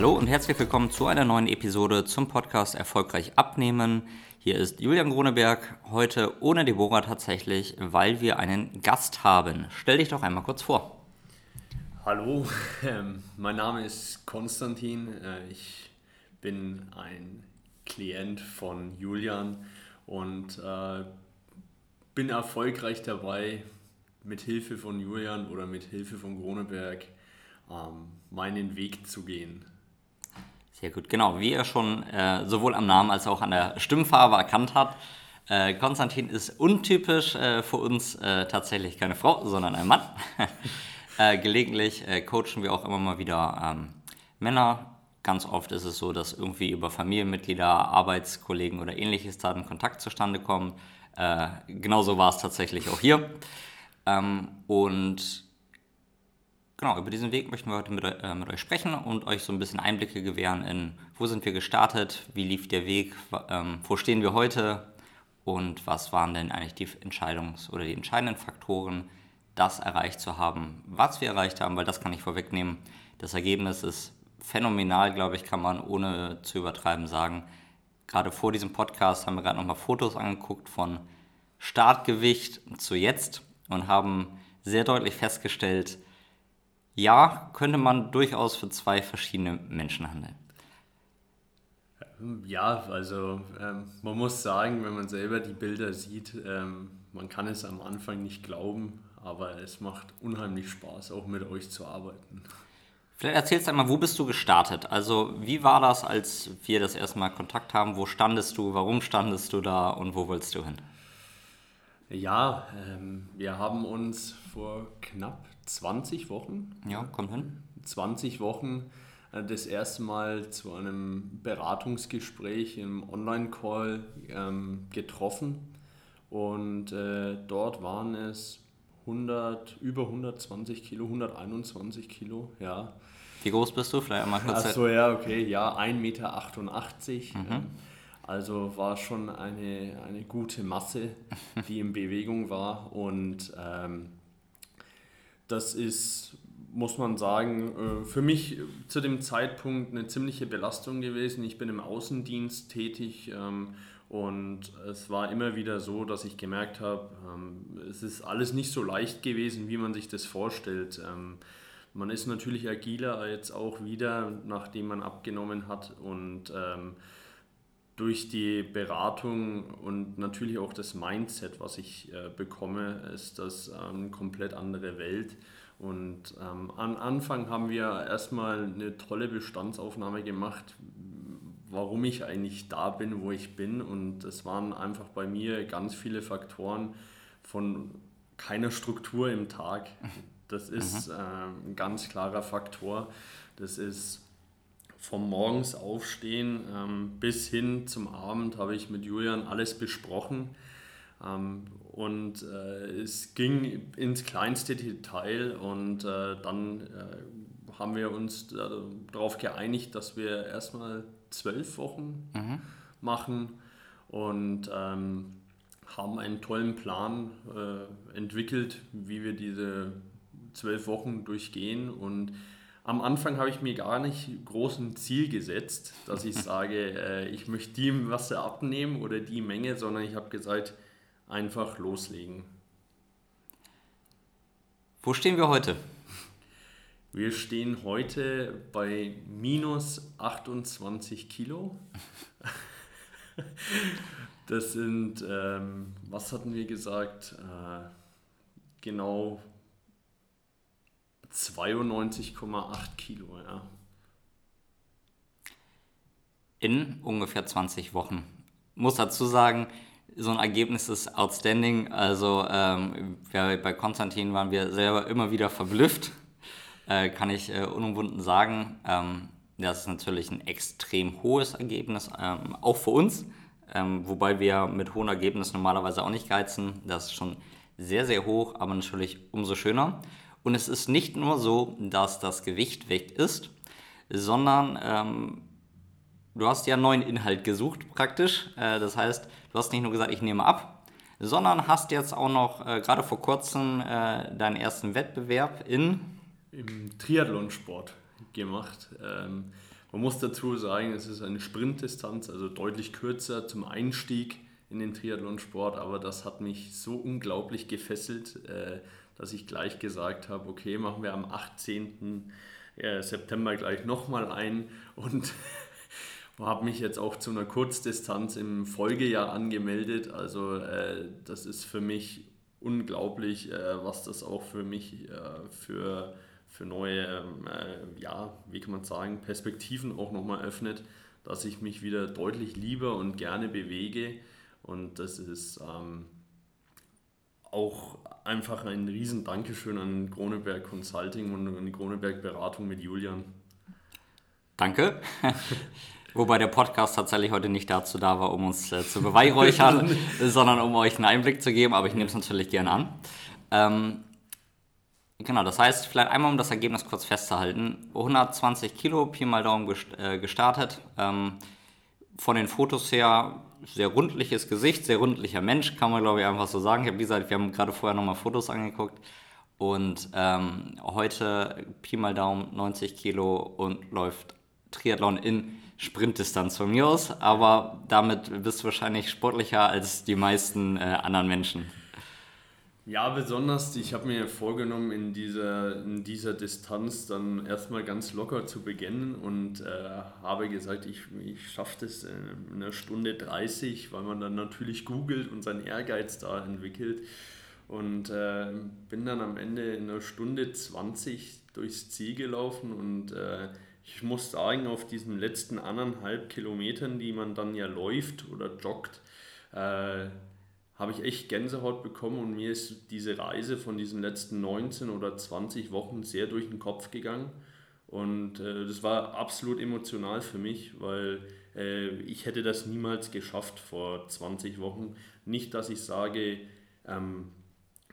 Hallo und herzlich willkommen zu einer neuen Episode zum Podcast Erfolgreich abnehmen. Hier ist Julian Gruneberg, heute ohne Deborah tatsächlich, weil wir einen Gast haben. Stell dich doch einmal kurz vor. Hallo, ähm, mein Name ist Konstantin. Äh, ich bin ein Klient von Julian und äh, bin erfolgreich dabei, mit Hilfe von Julian oder mit Hilfe von Gruneberg ähm, meinen Weg zu gehen. Sehr gut, genau. Wie ihr schon äh, sowohl am Namen als auch an der Stimmfarbe erkannt habt, äh, Konstantin ist untypisch äh, für uns äh, tatsächlich keine Frau, sondern ein Mann. Äh, gelegentlich äh, coachen wir auch immer mal wieder ähm, Männer. Ganz oft ist es so, dass irgendwie über Familienmitglieder, Arbeitskollegen oder ähnliches da ein Kontakt zustande kommt. genauso war es tatsächlich auch hier. Ähm, und genau, über diesen Weg möchten wir heute mit, äh, mit, euch sprechen und euch so ein bisschen Einblicke gewähren in, wo sind wir gestartet, wie lief der Weg, ähm, wo stehen wir heute und was waren denn eigentlich die Entscheidungs- oder die entscheidenden Faktoren, das erreicht zu haben, was wir erreicht haben, weil das kann ich vorwegnehmen. Das Ergebnis ist phänomenal, glaube ich, kann man ohne zu übertreiben sagen. Gerade vor diesem Podcast haben wir gerade nochmal Fotos angeguckt von Startgewicht zu jetzt und haben sehr deutlich festgestellt, ja, könnte man durchaus für zwei verschiedene Menschen handeln. Ja, also ähm, man muss sagen, wenn man selber die Bilder sieht, ähm, man kann es am Anfang nicht glauben, aber es macht unheimlich Spaß, auch mit euch zu arbeiten. Vielleicht erzählst du einmal, wo bist du gestartet? Also wie war das, als wir das erste Mal Kontakt haben? Wo standest du? Warum standest du da? Und wo wolltest du hin? Ja, ähm, wir haben uns vor knapp 20 Wochen. Ja, kommt hin. 20 Wochen äh, das erste Mal zu einem Beratungsgespräch im Online-Call ähm, getroffen. Und äh, dort waren es 100, über 120 Kilo, 121 Kilo, ja. Wie groß bist du? Vielleicht einmal kurz. Achso, ja, okay, ja, 1,88 Meter. Mhm. Ähm, also war schon eine, eine gute Masse, die in Bewegung war. Und ähm, das ist, muss man sagen, äh, für mich zu dem Zeitpunkt eine ziemliche Belastung gewesen. Ich bin im Außendienst tätig ähm, und es war immer wieder so, dass ich gemerkt habe, ähm, es ist alles nicht so leicht gewesen, wie man sich das vorstellt. Ähm, man ist natürlich agiler jetzt auch wieder, nachdem man abgenommen hat und durch die Beratung und natürlich auch das Mindset, was ich äh, bekomme, ist das eine komplett andere Welt. Und ähm, am Anfang haben wir erstmal eine tolle Bestandsaufnahme gemacht, warum ich eigentlich da bin, wo ich bin. Und es waren einfach bei mir ganz viele Faktoren von keiner Struktur im Tag. Das ist äh, ein ganz klarer Faktor. Das ist vom Morgens aufstehen ähm, bis hin zum Abend habe ich mit Julian alles besprochen. Ähm, und äh, es ging ins kleinste Detail und äh, dann äh, haben wir uns darauf geeinigt, dass wir erstmal zwölf Wochen mhm. machen und ähm, haben einen tollen Plan äh, entwickelt, wie wir diese zwölf Wochen durchgehen und am Anfang habe ich mir gar nicht groß ein Ziel gesetzt, dass ich sage, äh, ich möchte die Masse abnehmen oder die Menge, sondern ich habe gesagt, einfach loslegen. Wo stehen wir heute? Wir stehen heute bei minus 28 Kilo. Das sind, ähm, was hatten wir gesagt? Äh, genau 92,8 Kilo, ja. In ungefähr 20 Wochen. Muss dazu sagen, so ein Ergebnis ist outstanding. Also ähm, bei Konstantin waren wir selber immer wieder verblüfft, äh, kann ich äh, unumwunden sagen. Ähm, das ist natürlich ein extrem hohes Ergebnis, ähm, auch für uns. Ähm, wobei wir mit hohen Ergebnissen normalerweise auch nicht geizen. Das ist schon sehr, sehr hoch, aber natürlich umso schöner. Und es ist nicht nur so, dass das Gewicht weg ist, sondern ähm, du hast ja neuen Inhalt gesucht praktisch. Äh, das heißt, du hast nicht nur gesagt, ich nehme ab, sondern hast jetzt auch noch äh, gerade vor kurzem äh, deinen ersten Wettbewerb in... Im Triathlonsport gemacht. Ähm, Man muss dazu sagen, es ist eine Sprintdistanz, also deutlich kürzer zum Einstieg in den Triathlonsport, aber das hat mich so unglaublich gefesselt, äh, dass ich gleich gesagt habe, okay, machen wir am 18. Äh, September gleich nochmal ein und habe mich jetzt auch zu einer Kurzdistanz im Folgejahr angemeldet. Also äh, das ist für mich unglaublich, äh, was das auch für mich äh, für, für neue, äh, ja, wie kann man sagen, Perspektiven auch nochmal öffnet, dass ich mich wieder deutlich lieber und gerne bewege. Und das ist ähm, auch einfach ein riesen Dankeschön an Kroneberg Consulting und an die Kroneberg Beratung mit Julian. Danke. Wobei der Podcast tatsächlich heute nicht dazu da war, um uns äh, zu beweihräuchern, sondern um euch einen Einblick zu geben, aber ich nehme es natürlich gerne an. Ähm, genau, das heißt, vielleicht einmal um das Ergebnis kurz festzuhalten. 120 Kilo, Pi mal Daumen äh, gestartet. Ähm, von den Fotos her sehr rundliches Gesicht, sehr rundlicher Mensch, kann man glaube ich einfach so sagen. Ich habe, gesagt, wir haben gerade vorher nochmal Fotos angeguckt. Und ähm, heute Pi mal Daumen 90 Kilo und läuft Triathlon in Sprintdistanz von mir aus, aber damit bist du wahrscheinlich sportlicher als die meisten äh, anderen Menschen. Ja, besonders, ich habe mir vorgenommen, in dieser, in dieser Distanz dann erstmal ganz locker zu beginnen und äh, habe gesagt, ich, ich schaffe das in einer Stunde 30, weil man dann natürlich googelt und seinen Ehrgeiz da entwickelt. Und äh, bin dann am Ende in einer Stunde 20 durchs Ziel gelaufen und äh, ich muss sagen, auf diesen letzten anderthalb Kilometern, die man dann ja läuft oder joggt, äh, habe ich echt Gänsehaut bekommen und mir ist diese Reise von diesen letzten 19 oder 20 Wochen sehr durch den Kopf gegangen. Und äh, das war absolut emotional für mich, weil äh, ich hätte das niemals geschafft vor 20 Wochen. Nicht, dass ich sage, ähm,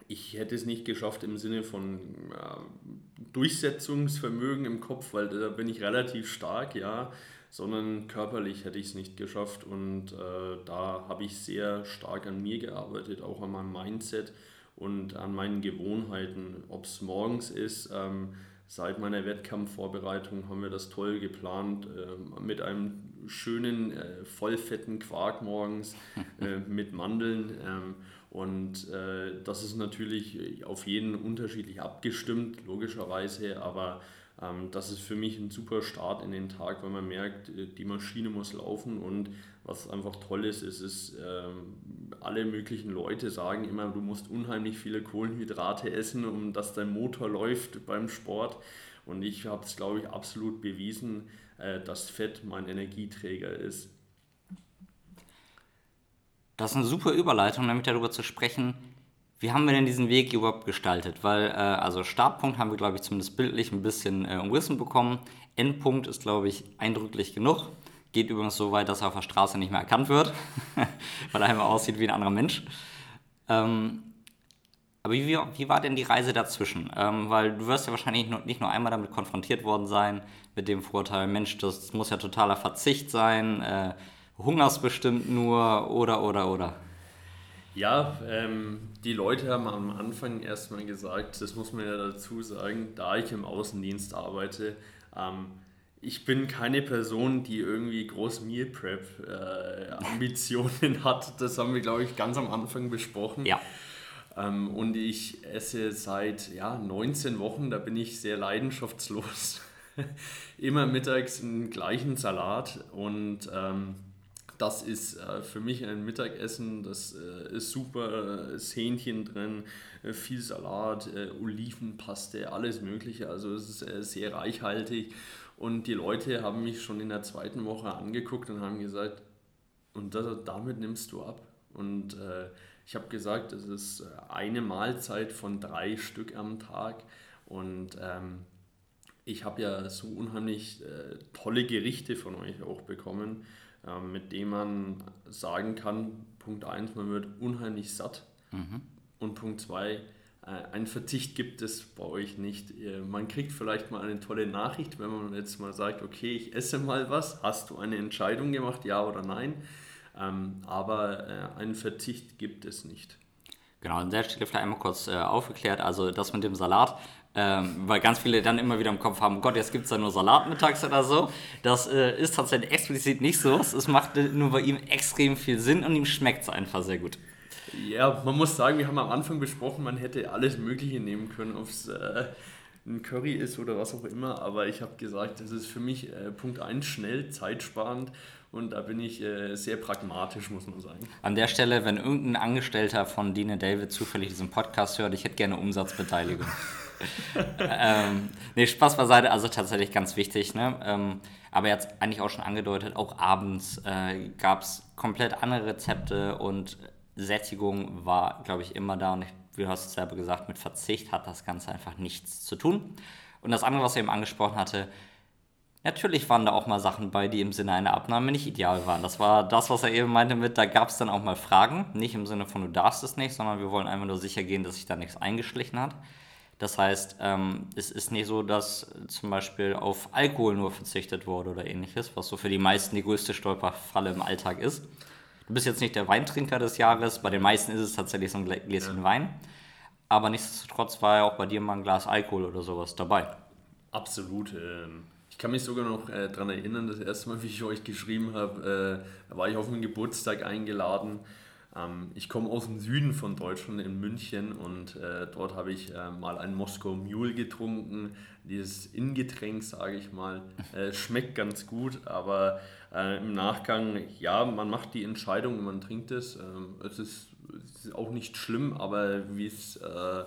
ich hätte es nicht geschafft im Sinne von äh, Durchsetzungsvermögen im Kopf, weil da bin ich relativ stark, ja, sondern körperlich hätte ich es nicht geschafft und äh, da habe ich sehr stark an mir gearbeitet, auch an meinem Mindset und an meinen Gewohnheiten, ob es morgens ist. Ähm, seit meiner Wettkampfvorbereitung haben wir das toll geplant äh, mit einem schönen, äh, vollfetten Quark morgens äh, mit Mandeln. Ähm, und äh, das ist natürlich auf jeden unterschiedlich abgestimmt, logischerweise, aber das ist für mich ein super Start in den Tag, weil man merkt, äh, die Maschine muss laufen und was einfach toll ist, ist, ist ähm, alle möglichen Leute sagen immer, du musst unheimlich viele Kohlenhydrate essen, um dass dein Motor läuft beim Sport. Und ich habe es, glaube ich, absolut bewiesen, äh, dass Fett mein Energieträger ist. Das ist eine super Überleitung, damit darüber zu sprechen, wie haben wir denn diesen Weg überhaupt gestaltet? Weil, äh, also Startpunkt haben wir, glaube ich, zumindest bildlich ein bisschen äh, umrissen bekommen. Endpunkt ist, glaube ich, eindrücklich genug. Geht übrigens so weit, dass er auf der Straße nicht mehr erkannt wird, weil er einmal aussieht wie ein anderer Mensch. Ähm, aber wie, wie, war denn die Reise dazwischen? Ähm, weil du wirst ja wahrscheinlich nicht nur einmal damit konfrontiert worden sein, mit dem Vorteil, Mensch, das muss ja totaler Verzicht sein, äh, hungerst bestimmt nur oder, oder, oder. Ja, ähm, die Leute haben am Anfang erstmal gesagt, das muss man ja dazu sagen, da ich im Außendienst arbeite, ähm, ich bin keine Person, die irgendwie groß Meal Prep äh, Ambitionen hat. Das haben wir, glaube ich, ganz am Anfang besprochen. Ja. Ähm, und ich esse seit ja, 19 Wochen, da bin ich sehr leidenschaftslos. Immer mittags einen gleichen Salat und ähm, das ist äh, für mich ein Mittagessen, das äh, ist super, ist Hähnchen drin, äh, viel Salat, äh, Olivenpaste, alles Mögliche. Also es ist äh, sehr reichhaltig. Und die Leute haben mich schon in der zweiten Woche angeguckt und haben gesagt, und das, damit nimmst du ab. Und äh, ich habe gesagt, es ist eine Mahlzeit von drei Stück am Tag. Und ähm, ich habe ja so unheimlich tolle Gerichte von euch auch bekommen. Ähm, mit dem man sagen kann, Punkt 1, man wird unheimlich satt mhm. und Punkt 2, äh, ein Verzicht gibt es bei euch nicht. Man kriegt vielleicht mal eine tolle Nachricht, wenn man jetzt mal sagt, okay, ich esse mal was, hast du eine Entscheidung gemacht, ja oder nein? Ähm, aber äh, einen Verzicht gibt es nicht. Genau, an der Stelle vielleicht einmal kurz äh, aufgeklärt. Also das mit dem Salat, ähm, weil ganz viele dann immer wieder im Kopf haben, oh Gott, jetzt gibt es da nur Salat mittags oder so. Das äh, ist tatsächlich explizit nicht so. Es macht nur bei ihm extrem viel Sinn und ihm schmeckt es einfach sehr gut. Ja, man muss sagen, wir haben am Anfang besprochen, man hätte alles Mögliche nehmen können, ob es äh, ein Curry ist oder was auch immer, aber ich habe gesagt, das ist für mich äh, Punkt 1 schnell, zeitsparend und da bin ich äh, sehr pragmatisch, muss man sagen. An der Stelle, wenn irgendein Angestellter von Dine David zufällig diesen Podcast hört, ich hätte gerne Umsatzbeteiligung. ähm, nee, Spaß beiseite, also tatsächlich ganz wichtig. Ne? Ähm, aber jetzt eigentlich auch schon angedeutet, auch abends äh, gab es komplett andere Rezepte und Sättigung war, glaube ich, immer da. Und ich, wie du hast es selber gesagt, mit Verzicht hat das Ganze einfach nichts zu tun. Und das andere, was er eben angesprochen hatte, natürlich waren da auch mal Sachen bei, die im Sinne einer Abnahme nicht ideal waren. Das war das, was er eben meinte mit, da gab es dann auch mal Fragen. Nicht im Sinne von, du darfst es nicht, sondern wir wollen einfach nur sicher gehen, dass sich da nichts eingeschlichen hat. Das heißt, ähm, es ist nicht so, dass zum Beispiel auf Alkohol nur verzichtet wurde oder ähnliches, was so für die meisten die größte Stolperfalle im Alltag ist. Du bist jetzt nicht der Weintrinker des Jahres, bei den meisten ist es tatsächlich so ein Gläschen ja. Wein. Aber nichtsdestotrotz war ja auch bei dir mal ein Glas Alkohol oder sowas dabei. Absolut. Ähm, ich kann mich sogar noch äh, daran erinnern, das erste Mal, wie ich euch geschrieben habe, äh, da war ich auf einen Geburtstag eingeladen. Ähm, ich komme aus dem Süden von Deutschland, in München, und äh, dort habe ich mal ein Moskau Mule getrunken. Dieses Ingetränk, sage ich mal, schmeckt ganz gut, aber äh, Im Nachgang, ja, man macht die Entscheidung und man trinkt es. Ähm, es, ist, es, ist, auch nicht schlimm, aber wie es äh,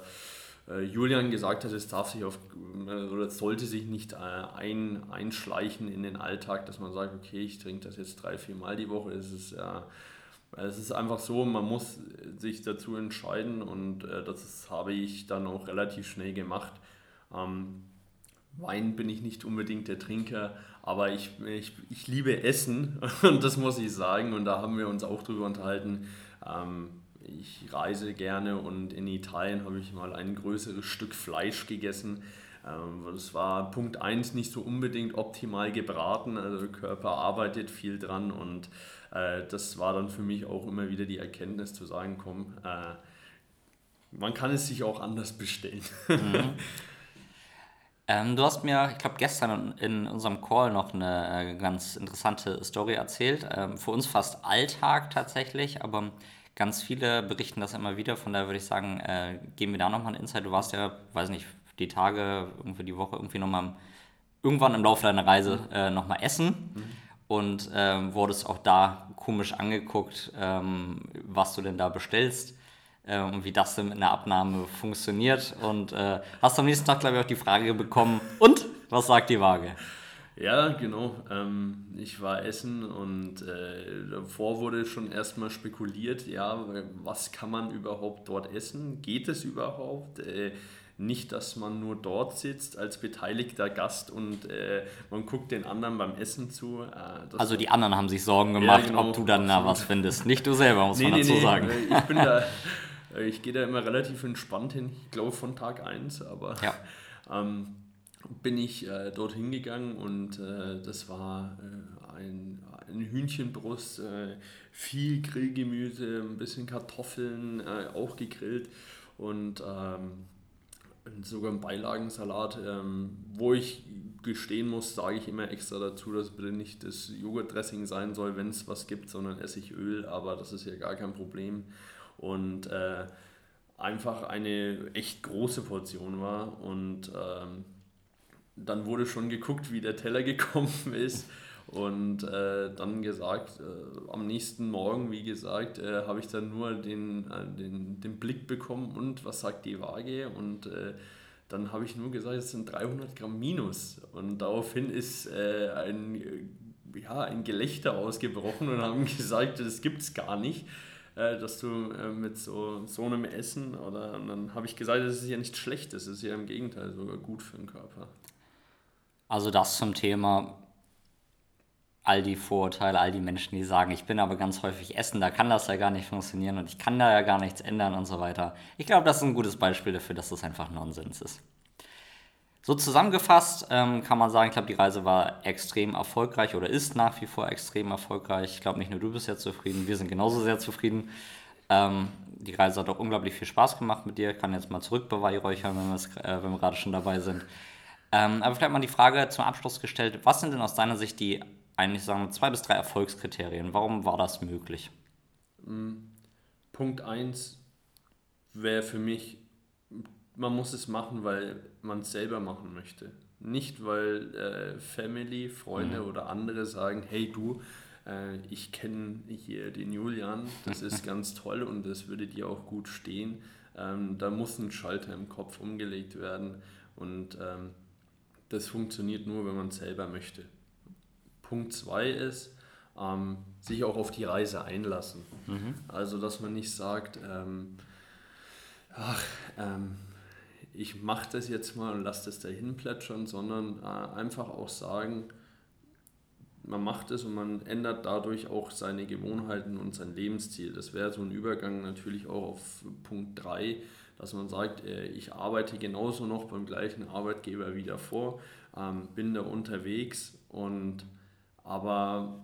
äh, Julian gesagt hat, es darf sich auf äh, oder sollte sich nicht äh, ein, einschleichen in den Alltag, dass man sagt, okay, ich trinke das jetzt drei, vier Mal die Woche. Es ist, äh, es ist einfach so, man muss sich dazu entscheiden und das habe ich dann auch relativ schnell gemacht. Ähm, Wein bin ich nicht unbedingt der Trinker, aber ich, ich, ich liebe Essen und das muss ich sagen und da haben wir uns auch drüber unterhalten. Ähm, ich reise gerne und in Italien habe ich mal ein größeres Stück Fleisch gegessen. Ähm, das war Punkt 1 nicht so unbedingt optimal gebraten, also der Körper arbeitet viel dran und äh, das war dann für mich auch immer wieder die Erkenntnis zu sagen, komm, äh, man kann es sich auch anders bestellen. Mhm. Ähm, du hast mir, ich glaube, gestern in unserem Call noch eine äh, ganz interessante Story erzählt. Ähm, für uns fast Alltag tatsächlich, aber ganz viele berichten das immer wieder. Von daher würde ich sagen, äh, geben wir da nochmal ein Insight. Du warst ja, weiß nicht, die Tage, irgendwie die Woche, irgendwie nochmal irgendwann im Laufe deiner Reise äh, nochmal essen. Mhm. Und ähm, wurdest auch da komisch angeguckt, ähm, was du denn da bestellst äh, und wie das denn in der Abnahme funktioniert. Und äh, hast am nächsten Tag, glaube ich, auch die Frage bekommen, und was sagt die Waage? Ja, genau. Ähm, ich war essen und äh, davor wurde schon erstmal spekuliert, ja, was kann man überhaupt dort essen? Geht es überhaupt? Äh, nicht, dass man nur dort sitzt als beteiligter Gast und äh, man guckt den anderen beim Essen zu. Äh, also die anderen haben sich Sorgen gemacht, ja, genau, ob du dann da was findest. Nicht du selber, muss nee, man dazu nee, sagen. Nee, ich bin da Äh, ich gehe da immer relativ entspannt hin, ich glaube von Tag 1, aber ja. ähm, bin ich äh, dorthin gegangen und äh, das war äh, ein, ein Hühnchenbrust, äh, viel Grillgemüse, ein bisschen Kartoffeln, äh, auch gegrillt und ähm, sogar ein Beilagensalat, ähm, wo ich gestehen muss, sage ich immer extra dazu, dass bitte nicht das Joghurtdressing sein soll, wenn es was gibt, sondern Essigöl, aber das ist ja gar kein Problem und äh, einfach eine echt große Portion war. Und ähm, dann wurde schon geguckt, wie der Teller gekommen ist. Und äh, dann gesagt, äh, am nächsten Morgen, wie gesagt, äh, habe ich dann nur den, äh, den, den Blick bekommen und was sagt die Waage? Und äh, dann habe ich nur gesagt, es sind 300 Gramm minus. Und daraufhin ist äh, ein, ja, ein Gelächter ausgebrochen und haben gesagt, das gibt es gar nicht. Äh, dass du äh, mit so, so einem Essen oder und dann habe ich gesagt, das ist ja nicht schlecht, das ist ja im Gegenteil sogar gut für den Körper. Also das zum Thema all die Vorurteile, all die Menschen, die sagen, ich bin aber ganz häufig essen, da kann das ja gar nicht funktionieren und ich kann da ja gar nichts ändern und so weiter. Ich glaube, das ist ein gutes Beispiel dafür, dass das einfach Nonsens ist. So zusammengefasst ähm, kann man sagen, ich glaube, die Reise war extrem erfolgreich oder ist nach wie vor extrem erfolgreich. Ich glaube, nicht nur du bist jetzt zufrieden, wir sind genauso sehr zufrieden. Ähm, die Reise hat auch unglaublich viel Spaß gemacht mit dir. Ich kann jetzt mal zurückbeweihräuchern, wenn, äh, wenn wir gerade schon dabei sind. Ähm, aber vielleicht mal die Frage zum Abschluss gestellt: Was sind denn aus deiner Sicht die eigentlich sagen wir, zwei bis drei Erfolgskriterien? Warum war das möglich? Punkt 1 wäre für mich, man muss es machen, weil man es selber machen möchte. Nicht, weil äh, Family, Freunde mhm. oder andere sagen, hey du, äh, ich kenne hier den Julian, das ist ganz toll und das würde dir auch gut stehen. Ähm, da muss ein Schalter im Kopf umgelegt werden und ähm, das funktioniert nur, wenn man es selber möchte. Punkt 2 ist, ähm, sich auch auf die Reise einlassen. Mhm. Also, dass man nicht sagt, ähm, ach, ähm, ich mache das jetzt mal und lasse das dahin plätschern, sondern äh, einfach auch sagen, man macht es und man ändert dadurch auch seine Gewohnheiten und sein Lebensziel. Das wäre so ein Übergang natürlich auch auf Punkt 3, dass man sagt, äh, ich arbeite genauso noch beim gleichen Arbeitgeber wie davor, ähm, bin da unterwegs und aber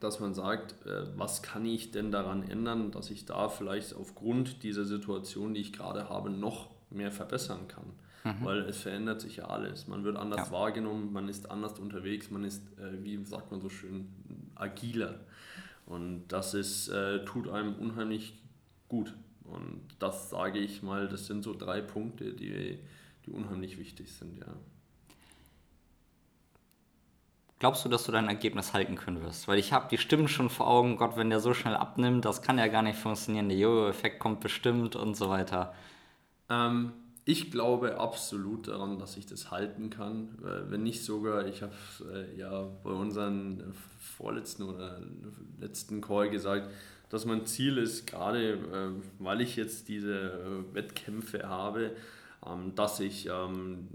dass man sagt, äh, was kann ich denn daran ändern, dass ich da vielleicht aufgrund dieser Situation, die ich gerade habe, noch mehr verbessern kann. Mhm. Weil es verändert sich ja alles. Man wird anders ja. wahrgenommen, man ist anders unterwegs, man ist, äh, wie sagt man so schön, agiler. Und das ist, äh, tut einem unheimlich gut. Und das sage ich mal, das sind so drei Punkte, die, die unheimlich wichtig sind, ja. Glaubst du, dass du dein Ergebnis halten können wirst? Weil ich habe die Stimmen schon vor Augen, Gott, wenn der so schnell abnimmt, das kann ja gar nicht funktionieren, der Jojo-Effekt kommt bestimmt und so weiter. Ähm, ich glaube absolut daran, dass ich das halten kann. Wenn nicht sogar, ich habe äh, ja bei unserem vorletzten oder letzten Call gesagt, dass mein Ziel ist, gerade äh, weil ich jetzt diese äh, Wettkämpfe habe, dass ich ähm,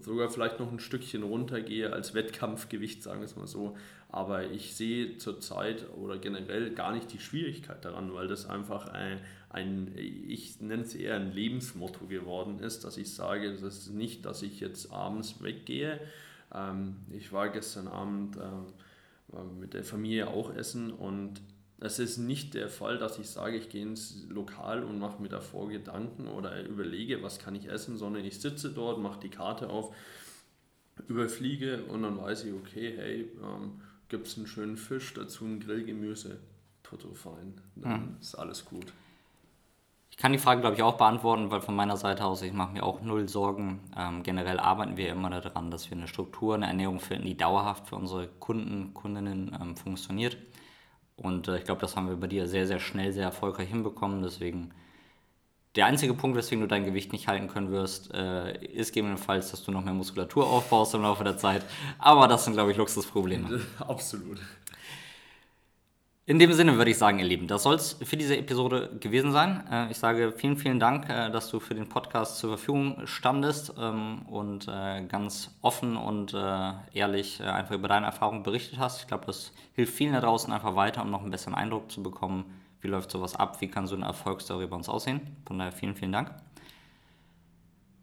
sogar vielleicht noch ein Stückchen runtergehe als Wettkampfgewicht, sagen wir es mal so. Aber ich sehe zurzeit oder generell gar nicht die Schwierigkeit daran, weil das einfach ein, ein ich nenne es eher ein Lebensmotto geworden ist, dass ich sage, das ist nicht, dass ich jetzt abends weggehe. Ähm, ich war gestern Abend mit der Familie auch essen und es ist nicht der Fall, dass ich sage, ich gehe ins Lokal und mache mir davor Gedanken oder überlege, was kann ich essen, sondern ich sitze dort, mache die Karte auf, überfliege und dann weiß ich, okay, hey, ähm, gibt es einen schönen Fisch, dazu ein Grillgemüse, toto fein, dann hm. ist alles gut. Ich kann die Frage, glaube ich, auch beantworten, weil von meiner Seite aus, ich mache mir auch null Sorgen. Ähm, generell arbeiten wir immer daran, dass wir eine Struktur, eine Ernährung finden, die dauerhaft für unsere Kunden, Kundinnen ähm, funktioniert. Und äh, ich glaube, das haben wir bei dir sehr, sehr schnell, sehr erfolgreich hinbekommen. Deswegen der einzige Punkt, weswegen du dein Gewicht nicht halten können wirst, äh, ist gegebenenfalls, dass du noch mehr Muskulatur aufbaust im Laufe der Zeit. Aber das sind, glaube ich, Luxusprobleme. Absolut. In dem Sinne würde ich sagen, ihr Lieben, das soll es für diese Episode gewesen sein. Äh, ich sage vielen, vielen Dank, äh, dass du für den Podcast zur Verfügung standest ähm, und äh, ganz offen und ehrlich einfach über deine Erfahrungen berichtet hast. Ich glaube, das hilft vielen da draußen einfach weiter, um noch einen besseren Eindruck zu bekommen, wie läuft sowas ab, wie kann so eine Erfolgsstory bei uns aussehen. Von daher vielen, vielen Dank.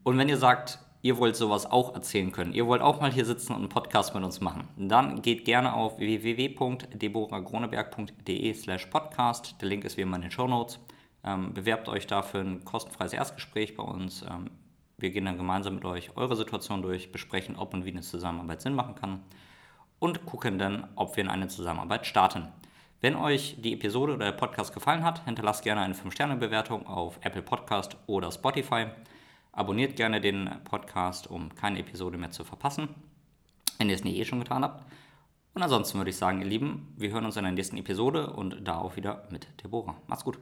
Und wenn ihr sagt, ihr wollt sowas auch erzählen können, ihr wollt auch mal hier sitzen und einen Podcast mit uns machen, dann geht gerne auf www.deboragroneberg.de slash podcast. Der Link ist wie immer in den Show Notes. Ähm, bewerbt euch dafür ein kostenfreies Erstgespräch bei uns. Ähm, wir gehen dann gemeinsam mit euch eure Situation durch, besprechen, ob und wie eine Zusammenarbeit Sinn machen kann und gucken dann, ob wir in eine Zusammenarbeit starten. Wenn euch die Episode oder der Podcast gefallen hat, hinterlasst gerne eine 5-Sterne-Bewertung auf Apple Podcast oder Spotify. Abonniert gerne den Podcast, um keine Episode mehr zu verpassen, wenn ihr es nicht eh schon getan habt. Und ansonsten würde ich sagen, ihr Lieben, wir hören uns in der nächsten Episode und da auch wieder mit Deborah. Macht's gut.